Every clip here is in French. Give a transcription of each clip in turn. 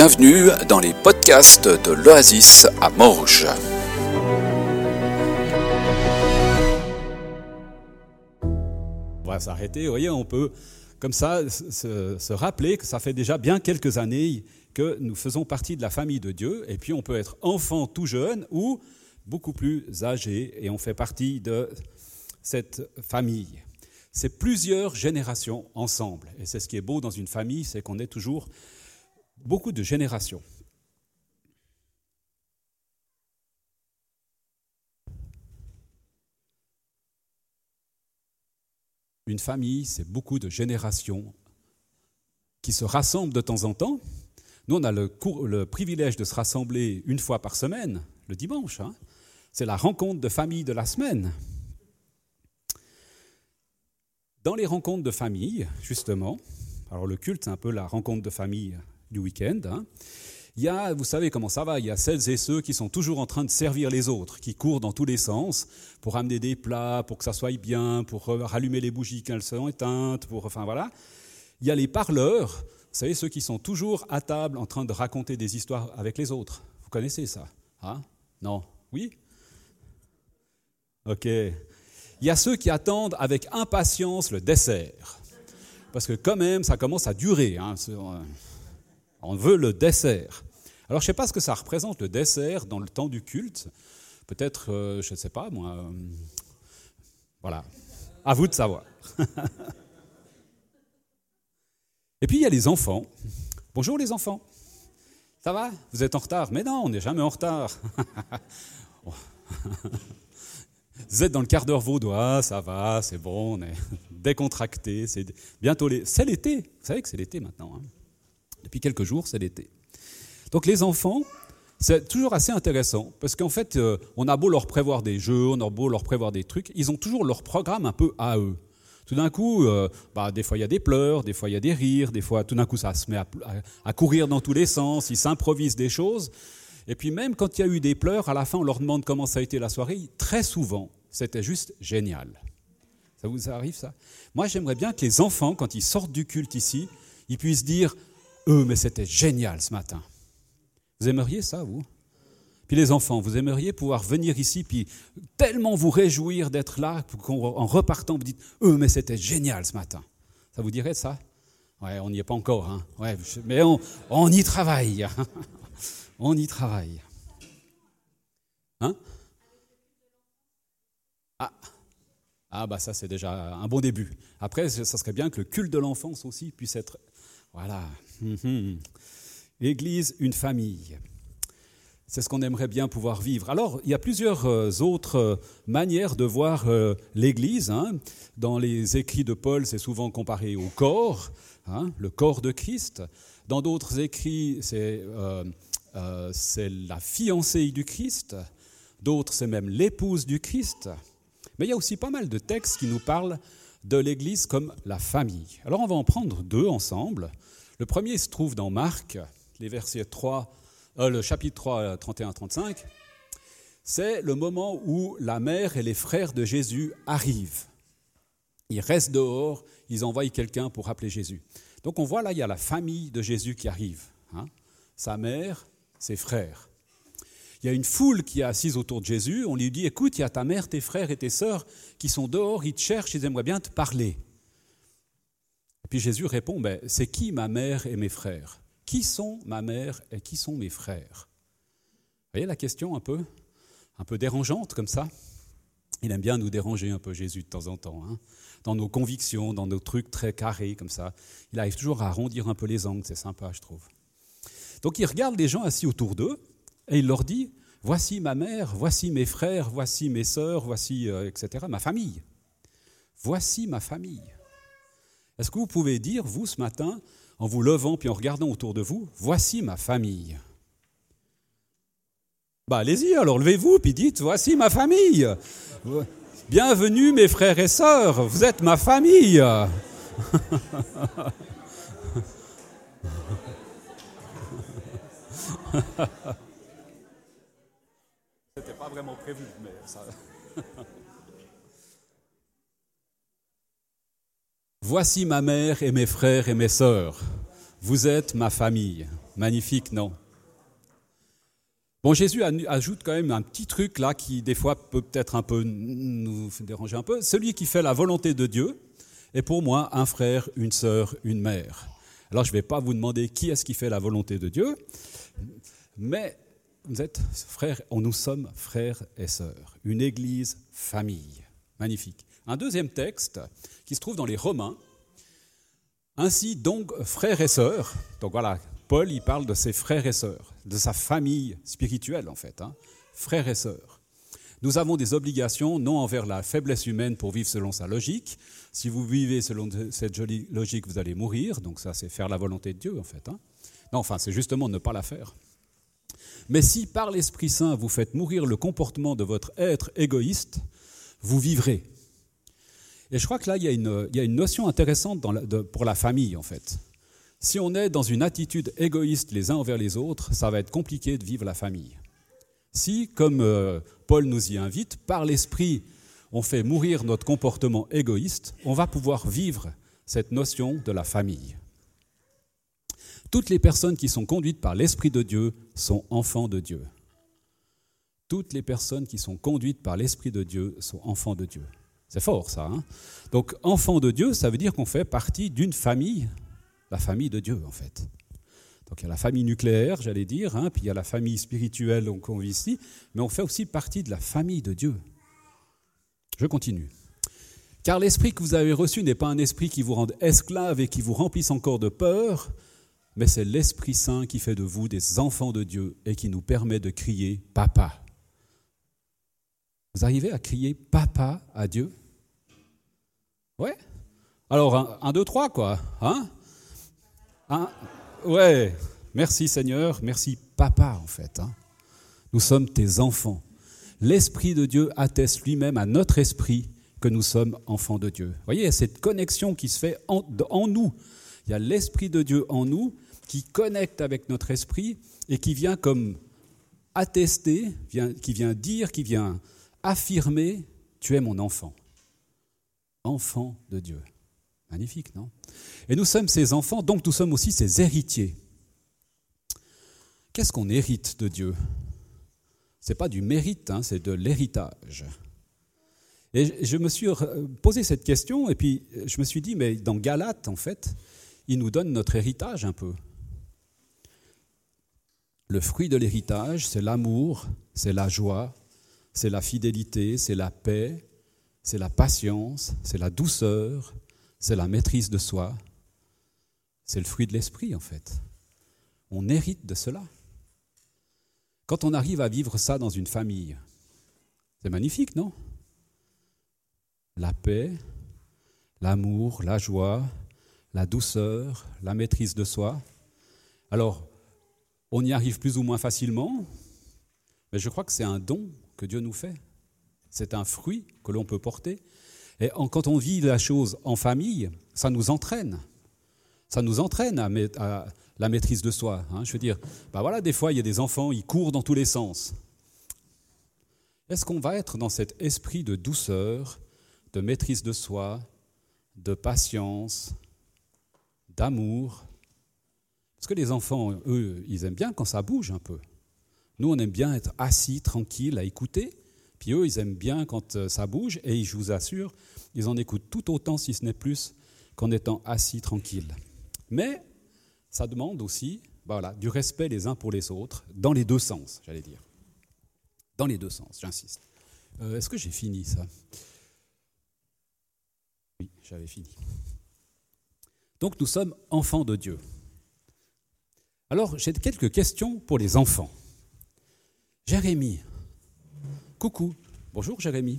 Bienvenue dans les podcasts de l'Oasis à Morges. On va s'arrêter, vous voyez, on peut comme ça se, se, rappeler que ça fait déjà bien quelques années que nous faisons partie de la famille de Dieu, et puis on peut être enfant tout jeune ou beaucoup plus âgé, et on fait partie de cette famille. C'est plusieurs générations ensemble, et c'est ce qui est beau dans une famille, c'est qu'on est toujours beaucoup de générations. Une famille, c'est beaucoup de générations qui se rassemblent de temps en temps. Nous, on a le, privilège de se rassembler une fois par semaine, le dimanche. Hein. C'est la rencontre de famille de la semaine. Dans les rencontres de famille, justement, alors le culte, c'est un peu la rencontre de famille du week-end. Hein. Il y a, vous savez comment ça va, il y a celles et ceux qui sont toujours en train de servir les autres, qui courent dans tous les sens pour amener des plats, pour que ça soit bien, pour rallumer les bougies quand elles sont éteintes, pour, enfin voilà. Il y a les parleurs, vous savez, ceux qui sont toujours à table en train de raconter des histoires avec les autres. Vous connaissez ça hein? Non? Oui? Ok. Il y a ceux qui attendent avec impatience le dessert. Parce que quand même, ça commence à durer. Hein. On veut le dessert. Alors je ne sais pas ce que ça représente le dessert dans le temps du culte. Peut-être, euh, je ne sais pas, moi. Euh, voilà. À vous de savoir. Et puis il y a les enfants. Bonjour les enfants. Ça va? Vous êtes en retard? Mais non, on n'est jamais en retard. Vous êtes dans le quart d'heure vaudois, ça va, c'est bon, on est décontracté, c'est bientôt l'été, vous savez que c'est l'été maintenant. Hein. Depuis quelques jours, c'est l'été. Donc les enfants, c'est toujours assez intéressant, parce qu'en fait, euh, on a beau leur prévoir des jeux, on a beau leur prévoir des trucs, ils ont toujours leur programme un peu à eux. Tout d'un coup, euh, bah, des fois il y a des pleurs, des fois il y a des rires, des fois tout d'un coup ça se met à, à courir dans tous les sens, ils s'improvisent des choses. Et puis même quand il y a eu des pleurs, à la fin on leur demande comment ça a été la soirée, très souvent c'était juste génial. Ça vous arrive ça? Moi j'aimerais bien que les enfants, quand ils sortent du culte ici, ils puissent dire eux, mais c'était génial ce matin. Vous aimeriez ça, vous? Puis les enfants, vous aimeriez pouvoir venir ici, puis tellement vous réjouir d'être là, qu'en repartant, vous dites, eux, mais c'était génial ce matin. Ça vous dirait ça? Ouais, on n'y est pas encore, hein. mais on, on y travaille. on y travaille. Hein? Ah. ah, bah ça c'est déjà un bon début. Après, ça serait bien que le culte de l'enfance aussi puisse être voilà. Mhm. L'Église, une famille. C'est ce qu'on aimerait bien pouvoir vivre. Alors, il y a plusieurs euh, autres euh, manières de voir euh, l'Église. Hein. Dans les écrits de Paul, c'est souvent comparé au corps, hein, le corps de Christ. Dans d'autres écrits, c'est la fiancée du Christ. D'autres, c'est même l'épouse du Christ. Mais il y a aussi pas mal de textes qui nous parlent de l'Église comme la famille. Alors on va en prendre deux ensemble. Le premier se trouve dans Marc, les versets 3, euh, le chapitre 3, 31-35. C'est le moment où la mère et les frères de Jésus arrivent. Ils restent dehors, ils envoient quelqu'un pour appeler Jésus. Donc on voit là, il y a la famille de Jésus qui arrive. Hein. Sa mère, ses frères. Il y a une foule qui est assise autour de Jésus. On lui dit Écoute, il y a ta mère, tes frères et tes sœurs qui sont dehors, ils te cherchent, ils aimeraient bien te parler. Puis Jésus répond ben, C'est qui ma mère et mes frères? Qui sont ma mère et qui sont mes frères? Vous voyez la question un peu, un peu dérangeante comme ça? Il aime bien nous déranger un peu, Jésus, de temps en temps. Hein dans nos convictions, dans nos trucs très carrés comme ça. Il arrive toujours à arrondir un peu les angles, c'est sympa, je trouve. Donc il regarde les gens assis autour d'eux, et il leur dit, voici ma mère, voici mes frères, voici mes sœurs, voici, euh, etc., ma famille. Voici ma famille. Est-ce que vous pouvez dire, vous, ce matin, en vous levant puis en regardant autour de vous, voici ma famille Bah allez-y, alors levez-vous puis dites, voici ma famille. Bienvenue mes frères et sœurs, vous êtes ma famille. Voici ma mère et mes frères et mes sœurs. Vous êtes ma famille. Magnifique, non? Bon, Jésus ajoute quand même un petit truc là qui, des fois, peut peut-être un peu nous déranger un peu. Celui qui fait la volonté de Dieu est pour moi un frère, une sœur, une mère. Alors, je ne vais pas vous demander qui est-ce qui fait la volonté de Dieu, mais vous êtes frères, nous sommes frères et sœurs, une église famille. Magnifique. Un deuxième texte qui se trouve dans les Romains. Ainsi donc, frères et sœurs, donc voilà, Paul, il parle de ses frères et sœurs, de sa famille spirituelle en fait, hein. frères et sœurs. Nous avons des obligations, non envers la faiblesse humaine pour vivre selon sa logique. Si vous vivez selon cette jolie logique, vous allez mourir. Donc ça, c'est faire la volonté de Dieu, en fait. Hein. Non, enfin, c'est justement ne pas la faire. Mais si par l'Esprit Saint, vous faites mourir le comportement de votre être égoïste, vous vivrez. Et je crois que là, il y a une, notion intéressante pour la famille, en fait. Si on est dans une attitude égoïste les uns envers les autres, ça va être compliqué de vivre la famille. Si, comme euh, Paul nous y invite, par l'esprit, on fait mourir notre comportement égoïste, on va pouvoir vivre cette notion de la famille. Toutes les personnes qui sont conduites par l'Esprit de Dieu sont enfants de Dieu. Toutes les personnes qui sont conduites par l'Esprit de Dieu sont enfants de Dieu. C'est fort ça. Hein Donc enfant de Dieu, ça veut dire qu'on fait partie d'une famille la famille de Dieu, en fait. Donc il y a la famille nucléaire, j'allais dire, hein, puis il y a la famille spirituelle qu'on vit ici, mais on fait aussi partie de la famille de Dieu. Je continue. Car l'esprit que vous avez reçu n'est pas un esprit qui vous rende esclave et qui vous remplisse encore de peur, mais c'est l'Esprit Saint qui fait de vous des enfants de Dieu et qui nous permet de crier Papa. Vous arrivez à crier Papa à Dieu? Ouais Alors, un, un, deux, trois, quoi. Hein? Hein ouais, merci Seigneur, merci Papa en fait. Hein. Nous sommes tes enfants. L'Esprit de Dieu atteste lui-même à notre esprit que nous sommes enfants de Dieu. Vous voyez, il y a cette connexion qui se fait en, nous. Il y a l'Esprit de Dieu en nous qui connecte avec notre esprit et qui vient comme attester, qui vient dire, qui vient affirmer, tu es mon enfant. Enfant de Dieu. Magnifique, non? Et nous sommes ses enfants, donc nous sommes aussi ses héritiers. Qu'est-ce qu'on hérite de Dieu? Ce n'est pas du mérite, hein, c'est de l'héritage. Et je me suis posé cette question, et puis je me suis dit, mais dans Galate, en fait, il nous donne notre héritage un peu. Le fruit de l'héritage, c'est l'amour, c'est la joie, c'est la fidélité, c'est la paix, c'est la patience, c'est la douceur, c'est la maîtrise de soi, c'est le fruit de l'esprit en fait. On hérite de cela. Quand on arrive à vivre ça dans une famille, c'est magnifique, non? La paix, l'amour, la joie, la douceur, la maîtrise de soi. Alors, on y arrive plus ou moins facilement, mais je crois que c'est un don que Dieu nous fait. C'est un fruit que l'on peut porter. Et quand on vit la chose en famille, ça nous entraîne. Ça nous entraîne à, la maîtrise de soi. Hein. Je veux dire, bah voilà, des fois, il y a des enfants, ils courent dans tous les sens. Est-ce qu'on va être dans cet esprit de douceur, de maîtrise de soi, de patience, d'amour? Parce que les enfants, eux, ils aiment bien quand ça bouge un peu. Nous, on aime bien être assis, tranquille, à écouter. Puis eux, ils aiment bien quand euh, ça bouge, et je vous assure, ils en écoutent tout autant, si ce n'est plus, qu'en étant assis tranquille. Mais ça demande aussi voilà, du respect les uns pour les autres, dans les deux sens, j'allais dire. Dans les deux sens, j'insiste. Euh, est-ce que j'ai fini ça? Oui, j'avais fini. Donc nous sommes enfants de Dieu. Alors j'ai quelques questions pour les enfants. Jérémie, Coucou. Bonjour Jérémy.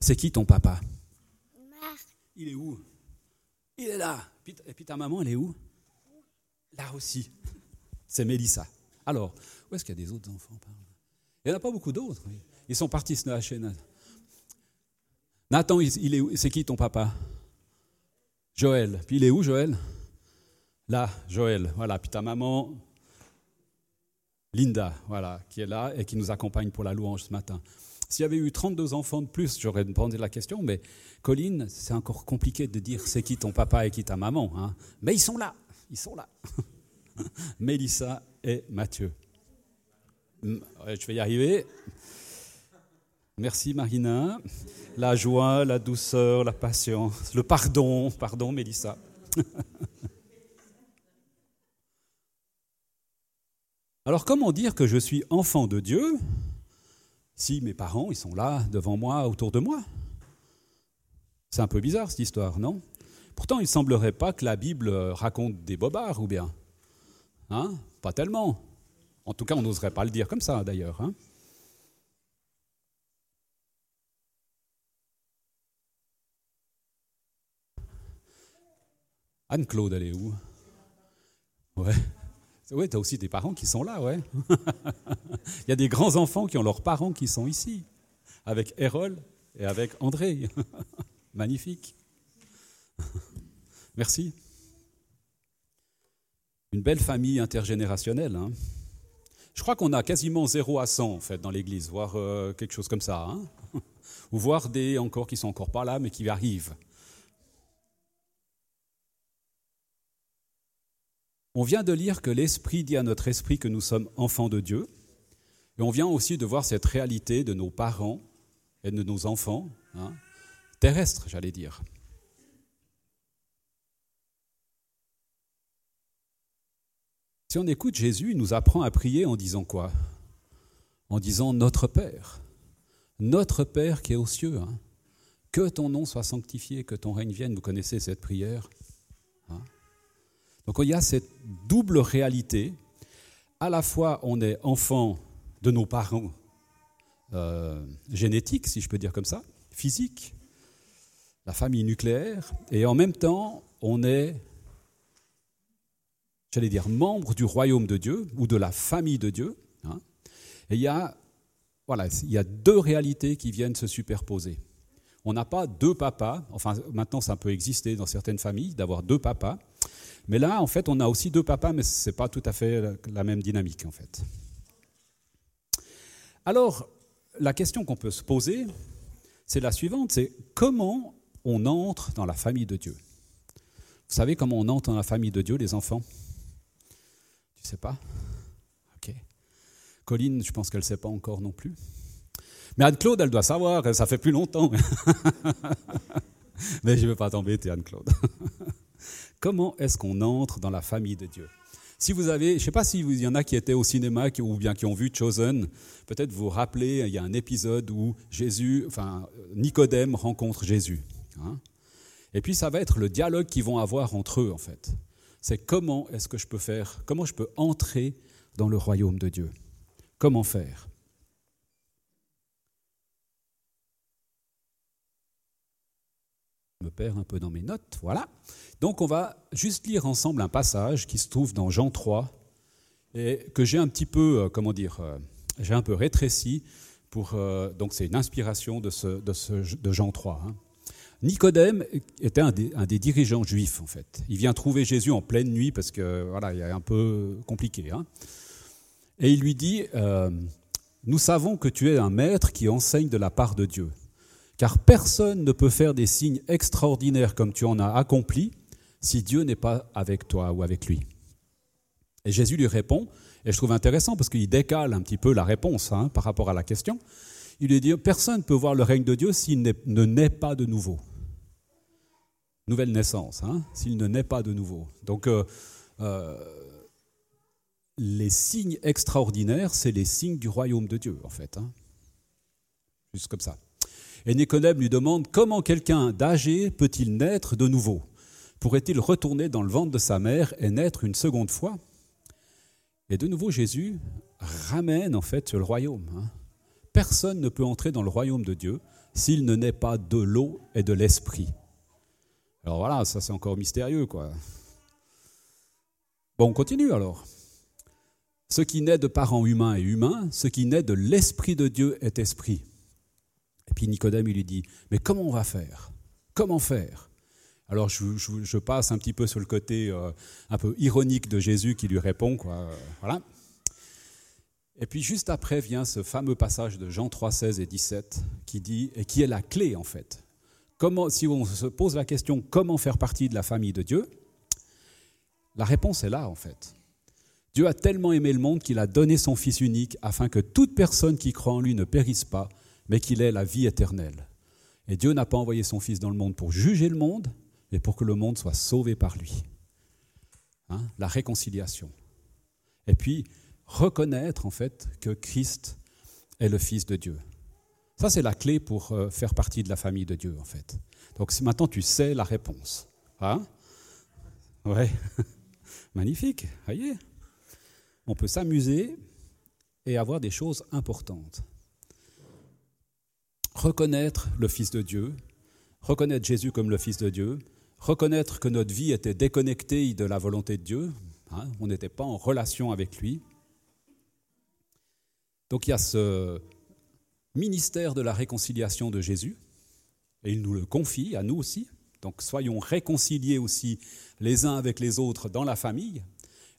C'est qui ton papa? Marc. Il est où? Il est là. Et puis ta maman, elle est où? Là aussi. C'est Mélissa. Alors, où est-ce qu'il y a des autres enfants Il n'y en a pas beaucoup d'autres. Ils sont partis se lâcher. Nathan, il est c'est qui ton papa? Joël. Puis il est où Joël? Là, Joël. Voilà. Puis ta maman, Linda, voilà, qui est là et qui nous accompagne pour la louange ce matin. S'il y avait eu 32 enfants de plus, j'aurais demandé la question, mais Colline, c'est encore compliqué de dire c'est qui ton papa et qui ta maman. Hein. Mais ils sont là, ils sont là. Mélissa et Mathieu. Je vais y arriver. Merci Marina. La joie, la douceur, la patience, le pardon. Pardon Mélissa. Alors comment dire que je suis enfant de Dieu si mes parents, ils sont là devant moi, autour de moi? C'est un peu bizarre cette histoire, non? Pourtant, il ne semblerait pas que la Bible raconte des bobards, ou bien hein? Pas tellement. En tout cas, on n'oserait pas le dire comme ça, d'ailleurs. Hein Anne-Claude, elle est où? Ouais. Oui, tu aussi des parents qui sont là, ouais. Il y a des grands enfants qui ont leurs parents qui sont ici, avec Erol et avec André. Magnifique. Merci. Une belle famille intergénérationnelle. Hein. Je crois qu'on a quasiment 0 à 100 en fait dans l'Église, voire euh, quelque chose comme ça. Hein. Ou voir des encore qui sont encore pas là mais qui arrivent. On vient de lire que l'Esprit dit à notre esprit que nous sommes enfants de Dieu. Et on vient aussi de voir cette réalité de nos parents et de nos enfants, hein, terrestres, j'allais dire. Si on écoute Jésus, il nous apprend à prier en disant quoi? En disant Notre Père, notre Père qui est aux cieux, hein. que ton nom soit sanctifié, que ton règne vienne. Vous connaissez cette prière? Donc il y a cette double réalité. À la fois, on est enfant de nos parents euh, génétiques, si je peux dire comme ça, physiques, la famille nucléaire, et en même temps, on est j'allais dire, membre du royaume de Dieu ou de la famille de Dieu. Hein. et il y, a, voilà, il y a deux réalités qui viennent se superposer. On n'a pas deux papas, enfin maintenant ça peut exister dans certaines familles d'avoir deux papas, mais là en fait on a aussi deux papas, mais ce n'est pas tout à fait la même dynamique en fait. Alors la question qu'on peut se poser, c'est la suivante, c'est comment on entre dans la famille de Dieu? Vous savez comment on entre dans la famille de Dieu, les enfants? Tu sais pas? Ok. Colline, je pense qu'elle ne sait pas encore non plus. Mais Anne-Claude, elle doit savoir, ça fait plus longtemps. Mais je ne veux pas t'embêter, Anne-Claude. Comment est-ce qu'on entre dans la famille de Dieu? Si vous avez, je ne sais pas s'il y en a qui étaient au cinéma ou bien qui ont vu Chosen, peut-être vous vous rappelez, il y a un épisode où Jésus, enfin Nicodème rencontre Jésus. Hein. Et puis ça va être le dialogue qu'ils vont avoir entre eux, en fait c'est comment est-ce que je peux faire, comment je peux entrer dans le royaume de Dieu? Comment faire? Me perds un peu dans mes notes, voilà. Donc on va juste lire ensemble un passage qui se trouve dans Jean 3 et que j'ai un petit peu, euh, comment dire, euh, j'ai un peu rétréci pour, euh, donc c'est une inspiration de, ce, de, Jean 3. Nicodème était un des, dirigeants juifs, en fait. Il vient trouver Jésus en pleine nuit parce que, voilà, il est un peu compliqué. Hein. Et il lui dit Nous savons que tu es un maître qui enseigne de la part de Dieu, car personne ne peut faire des signes extraordinaires comme tu en as accompli si Dieu n'est pas avec toi ou avec lui. Et Jésus lui répond, et je trouve intéressant parce qu'il décale un petit peu la réponse hein, par rapport à la question. Il lui dit Personne ne peut voir le règne de Dieu s'il ne naît pas de nouveau nouvelle naissance, hein, s'il ne naît pas de nouveau. Donc, euh, euh, les signes extraordinaires, c'est les signes du royaume de Dieu, en fait. Hein. Juste comme ça. Et Nicodème lui demande comment quelqu'un d'âgé peut-il naître de nouveau? Pourrait-il retourner dans le ventre de sa mère et naître une seconde fois? Et de nouveau, Jésus ramène en fait le royaume. Hein. Personne ne peut entrer dans le royaume de Dieu s'il ne naît pas de l'eau et de l'esprit. Alors voilà, ça c'est encore mystérieux, quoi. Bon, on continue alors. Ce qui naît de parents humains est humain, ce qui naît de l'Esprit de Dieu est esprit. Et puis Nicodème, il lui dit, mais comment on va faire? Comment faire? Alors je, passe un petit peu sur le côté euh, un peu ironique de Jésus qui lui répond, quoi. Voilà. Et puis juste après vient ce fameux passage de Jean 3, 16 et 17 qui dit, et qui est la clé en fait si on se pose la question comment faire partie de la famille de Dieu, la réponse est là en fait. Dieu a tellement aimé le monde qu'il a donné son Fils unique afin que toute personne qui croit en lui ne périsse pas, mais qu'il ait la vie éternelle. Et Dieu n'a pas envoyé son Fils dans le monde pour juger le monde, mais pour que le monde soit sauvé par lui. Hein, la réconciliation. Et puis, reconnaître en fait que Christ est le Fils de Dieu. Ça, c'est la clé pour euh, faire partie de la famille de Dieu, en fait. Donc maintenant, tu sais la réponse. Hein? Ouais. Magnifique, voyez on peut s'amuser et avoir des choses importantes. Reconnaître le Fils de Dieu, reconnaître Jésus comme le Fils de Dieu, reconnaître que notre vie était déconnectée de la volonté de Dieu, hein, on n'était pas en relation avec lui. Donc il y a ce ministère de la réconciliation de Jésus, et il nous le confie à nous aussi. Donc soyons réconciliés aussi les uns avec les autres dans la famille,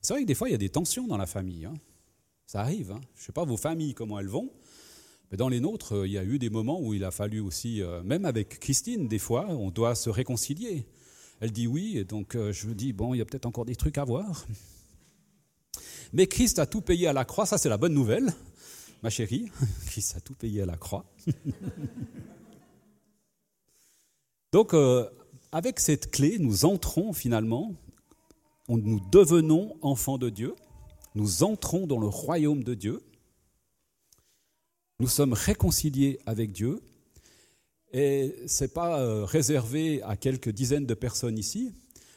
c'est vrai que des fois, il y a des tensions dans la famille. Hein. Ça arrive. Hein. Je ne sais pas vos familles, comment elles vont. Mais dans les nôtres, euh, il y a eu des moments où il a fallu aussi, euh, même avec Christine, des fois, on doit se réconcilier. Elle dit oui, et donc euh, je me dis, bon, il y a peut-être encore des trucs à voir. Mais Christ a tout payé à la croix, ça c'est la bonne nouvelle, ma chérie. Christ a tout payé à la croix. donc, avec cette clé, nous entrons finalement nous devenons enfants de Dieu, nous entrons dans le royaume de Dieu, nous sommes réconciliés avec Dieu, et ce n'est pas euh, réservé à quelques dizaines de personnes ici.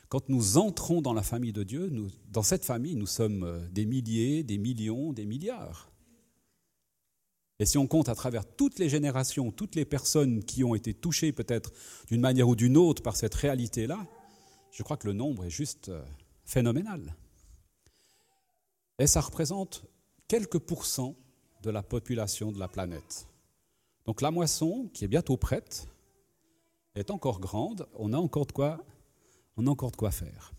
Quand nous entrons dans la famille de Dieu, dans cette famille, nous sommes euh, des milliers, des millions, des milliards. Et si on compte à travers toutes les générations, toutes les personnes qui ont été touchées peut-être d'une manière ou d'une autre par cette réalité-là, je crois que le nombre est juste euh, phénoménal. Et ça représente quelques pourcents de la population de la planète. Donc la moisson, qui est bientôt prête, est encore grande, on a encore de quoi, on a encore de quoi faire.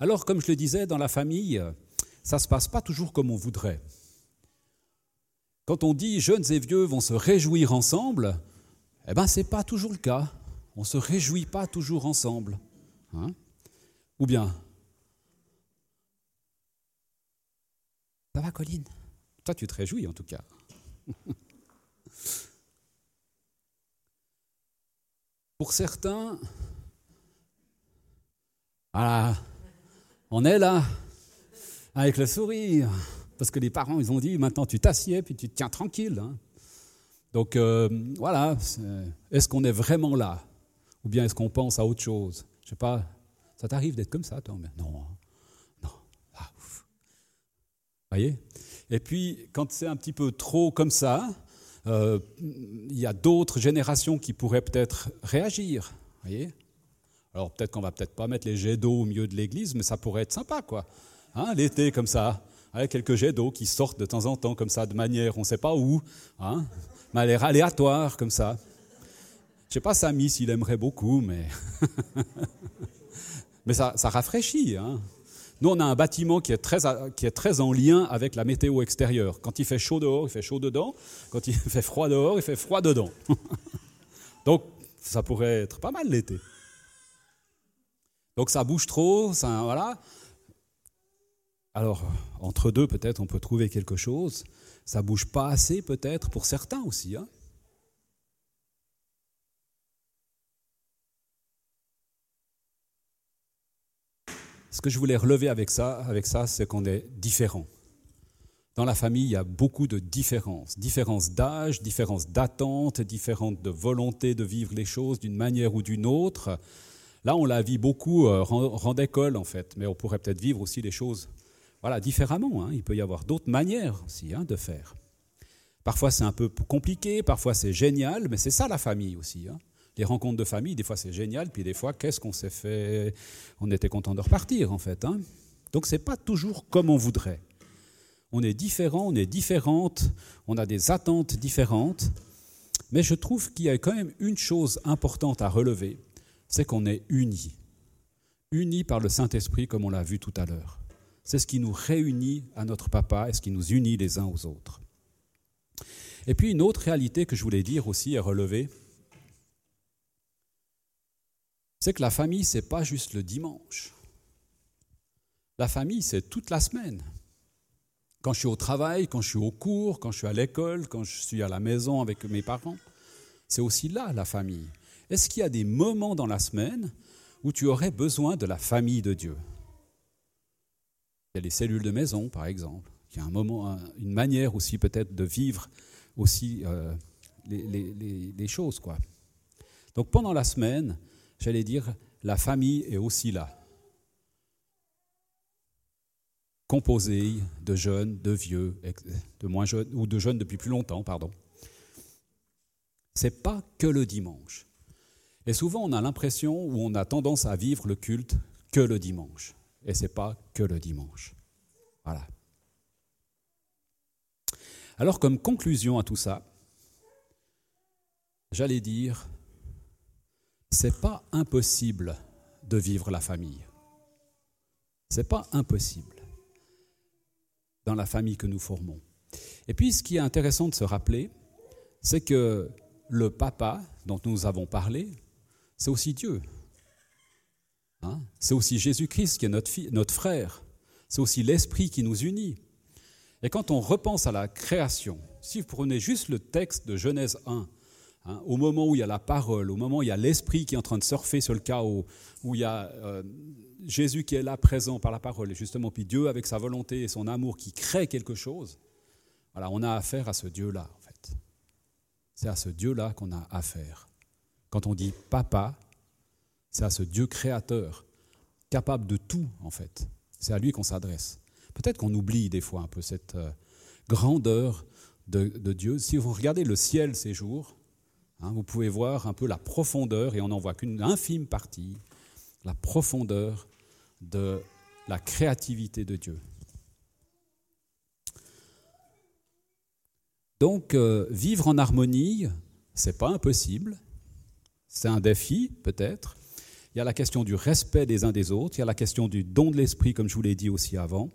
Alors, comme je le disais, dans la famille, ça ne se passe pas toujours comme on voudrait. Quand on dit jeunes et vieux vont se réjouir ensemble, eh ben c'est pas toujours le cas. On ne se réjouit pas toujours ensemble. Hein ou bien Ça va, Colline? Toi, tu te réjouis en tout cas. Pour certains, voilà, on est là, avec le sourire, parce que les parents, ils ont dit, maintenant tu t'assieds, puis tu te tiens tranquille. Hein. Donc euh, voilà, est-ce qu'on est vraiment là? Ou bien est-ce qu'on pense à autre chose? Je sais pas, ça t'arrive d'être comme ça, toi Non, non. Ah, voyez? Et puis, quand c'est un petit peu trop comme ça, euh, il y a d'autres générations qui pourraient peut-être réagir. voyez Alors, peut-être qu'on va peut-être pas mettre les jets d'eau au milieu de l'église, mais ça pourrait être sympa, quoi. Hein, L'été, comme ça, avec quelques jets d'eau qui sortent de temps en temps, comme ça, de manière, on ne sait pas où, hein, mais aléatoire, comme ça. Je ne sais pas Samy s'il aimerait beaucoup, mais Mais ça, rafraîchit. Hein. Nous, on a un bâtiment qui est, très, en lien avec la météo extérieure. Quand il fait chaud dehors, il fait chaud dedans. Quand il fait froid dehors, il fait froid dedans. Donc, ça pourrait être pas mal l'été. Donc, ça bouge trop, voilà. Alors, entre deux, peut-être, on peut trouver quelque chose. Ça bouge pas assez, peut-être, pour certains aussi. Hein. Ce que je voulais relever avec ça, avec ça c'est qu'on est différents. Dans la famille, il y a beaucoup de différences. Différences d'âge, différences d'attente, différentes de volonté de vivre les choses d'une manière ou d'une autre. Là, on la vit beaucoup euh, rang d'école, en fait, mais on pourrait peut-être vivre aussi les choses voilà, différemment. Hein. Il peut y avoir d'autres manières aussi hein, de faire. Parfois, c'est un peu compliqué, parfois, c'est génial, mais c'est ça la famille aussi. Hein les rencontres de famille, des fois c'est génial, puis des fois, qu'est-ce qu'on s'est fait? On était content de repartir en fait. Hein Donc c'est pas toujours comme on voudrait. On est différent, on est différente, on a des attentes différentes, mais je trouve qu'il y a quand même une chose importante à relever, c'est qu'on est unis. Unis par le Saint-Esprit comme on l'a vu tout à l'heure. C'est ce qui nous réunit à notre papa et ce qui nous unit les uns aux autres. Et puis une autre réalité que je voulais dire aussi et relever, c'est que la famille, c'est pas juste le dimanche. La famille, c'est toute la semaine. Quand je suis au travail, quand je suis au cours, quand je suis à l'école, quand je suis à la maison avec mes parents, c'est aussi là la famille. Est-ce qu'il y a des moments dans la semaine où tu aurais besoin de la famille de Dieu? Il y a les cellules de maison, par exemple. Il y a un moment, une manière aussi peut-être de vivre aussi euh, les, choses, quoi. Donc pendant la semaine, j'allais dire, la famille est aussi là. Composée de jeunes, de vieux, de moins jeunes, ou de jeunes depuis plus longtemps, pardon. C'est pas que le dimanche. Et souvent, on a l'impression ou on a tendance à vivre le culte que le dimanche. Et c'est pas que le dimanche. Voilà. Alors, comme conclusion à tout ça, j'allais dire, c'est pas impossible de vivre la famille. C'est pas impossible dans la famille que nous formons. Et puis, ce qui est intéressant de se rappeler, c'est que le papa dont nous avons parlé, c'est aussi Dieu. Hein? c'est aussi Jésus-Christ qui est notre, notre frère. C'est aussi l'Esprit qui nous unit. Et quand on repense à la création, si vous prenez juste le texte de Genèse 1, hein, au moment où il y a la parole, au moment où il y a l'Esprit qui est en train de surfer sur le chaos, où il y a euh, Jésus qui est là présent par la parole, et justement, puis Dieu avec sa volonté et son amour qui crée quelque chose, voilà, on a affaire à ce Dieu-là, en fait. C'est à ce Dieu-là qu'on a affaire. Quand on dit papa, c'est à ce Dieu créateur, capable de tout, en fait. C'est à lui qu'on s'adresse. Peut-être qu'on oublie des fois un peu cette euh, grandeur de, Dieu. Si vous regardez le ciel ces jours, hein, vous pouvez voir un peu la profondeur, et on n'en voit qu'une infime partie, la profondeur de la créativité de Dieu. Donc, euh, vivre en harmonie, c'est pas impossible. C'est un défi, peut-être. Il y a la question du respect des uns des autres. Il y a la question du don de l'esprit, comme je vous l'ai dit aussi avant.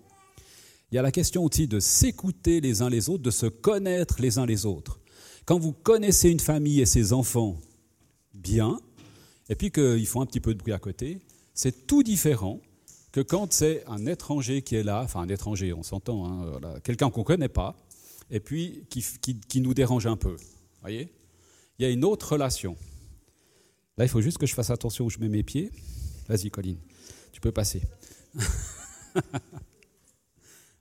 Il y a la question aussi de s'écouter les uns les autres, de se connaître les uns les autres. Quand vous connaissez une famille et ses enfants bien, et puis qu'ils font un petit peu de bruit à côté, c'est tout différent que quand c'est un étranger qui est là, enfin un étranger, on s'entend, hein, quelqu'un qu'on ne connaît pas, et puis qui, qui, nous dérange un peu. voyez? Il y a une autre relation. Là, il faut juste que je fasse attention où je mets mes pieds. Vas-y, Colline, tu peux passer.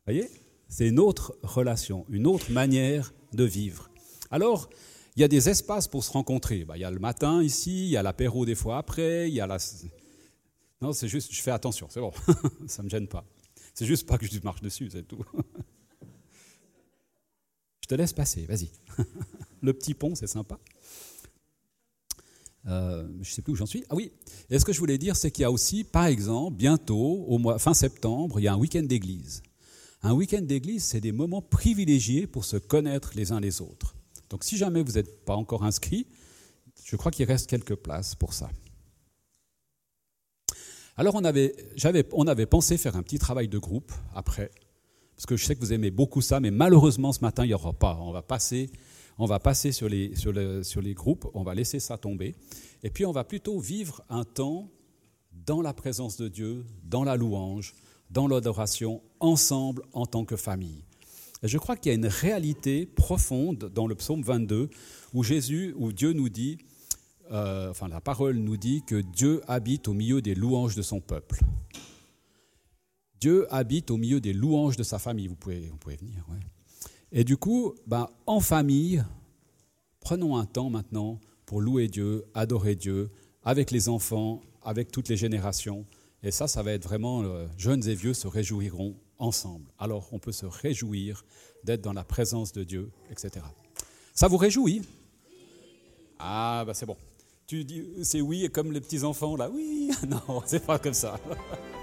voyez? C'est une autre relation, une autre manière de vivre. Alors, il y a des espaces pour se rencontrer. Bah, il y a le matin ici, il y a l'apéro des fois après, il y a la, non, c'est juste, je fais attention, c'est bon, ça ne me gêne pas. C'est juste pas que je marche dessus, c'est tout. je te laisse passer, vas-y. Le petit pont, c'est sympa. Euh, je ne sais plus où j'en suis. Ah oui, et ce que je voulais dire, c'est qu'il y a aussi, par exemple, bientôt, au mois, fin septembre, il y a un week-end d'église. Un week-end d'église, c'est des moments privilégiés pour se connaître les uns les autres. Donc si jamais vous n'êtes pas encore inscrit, je crois qu'il reste quelques places pour ça. Alors on avait, on avait pensé faire un petit travail de groupe après, parce que je sais que vous aimez beaucoup ça, mais malheureusement ce matin il n'y aura pas. On va passer, on va passer sur, les, sur, sur les groupes, on va laisser ça tomber, et puis on va plutôt vivre un temps dans la présence de Dieu, dans la louange, dans l'adoration, ensemble en tant que famille. Je crois qu'il y a une réalité profonde dans le psaume 22 où Jésus, où Dieu nous dit, euh, enfin la parole nous dit que Dieu habite au milieu des louanges de son peuple. Dieu habite au milieu des louanges de sa famille. Vous pouvez, vous pouvez venir. Et du coup, ben, en famille, prenons un temps maintenant pour louer Dieu, adorer Dieu, avec les enfants, avec toutes les générations. Et ça, ça va être vraiment, euh, jeunes et vieux se réjouiront ensemble. Alors, on peut se réjouir d'être dans la présence de Dieu, etc. Ça vous réjouit? Ah, ben c'est bon tu dis c'est oui, comme les petits enfants là, oui, non, c'est pas comme ça.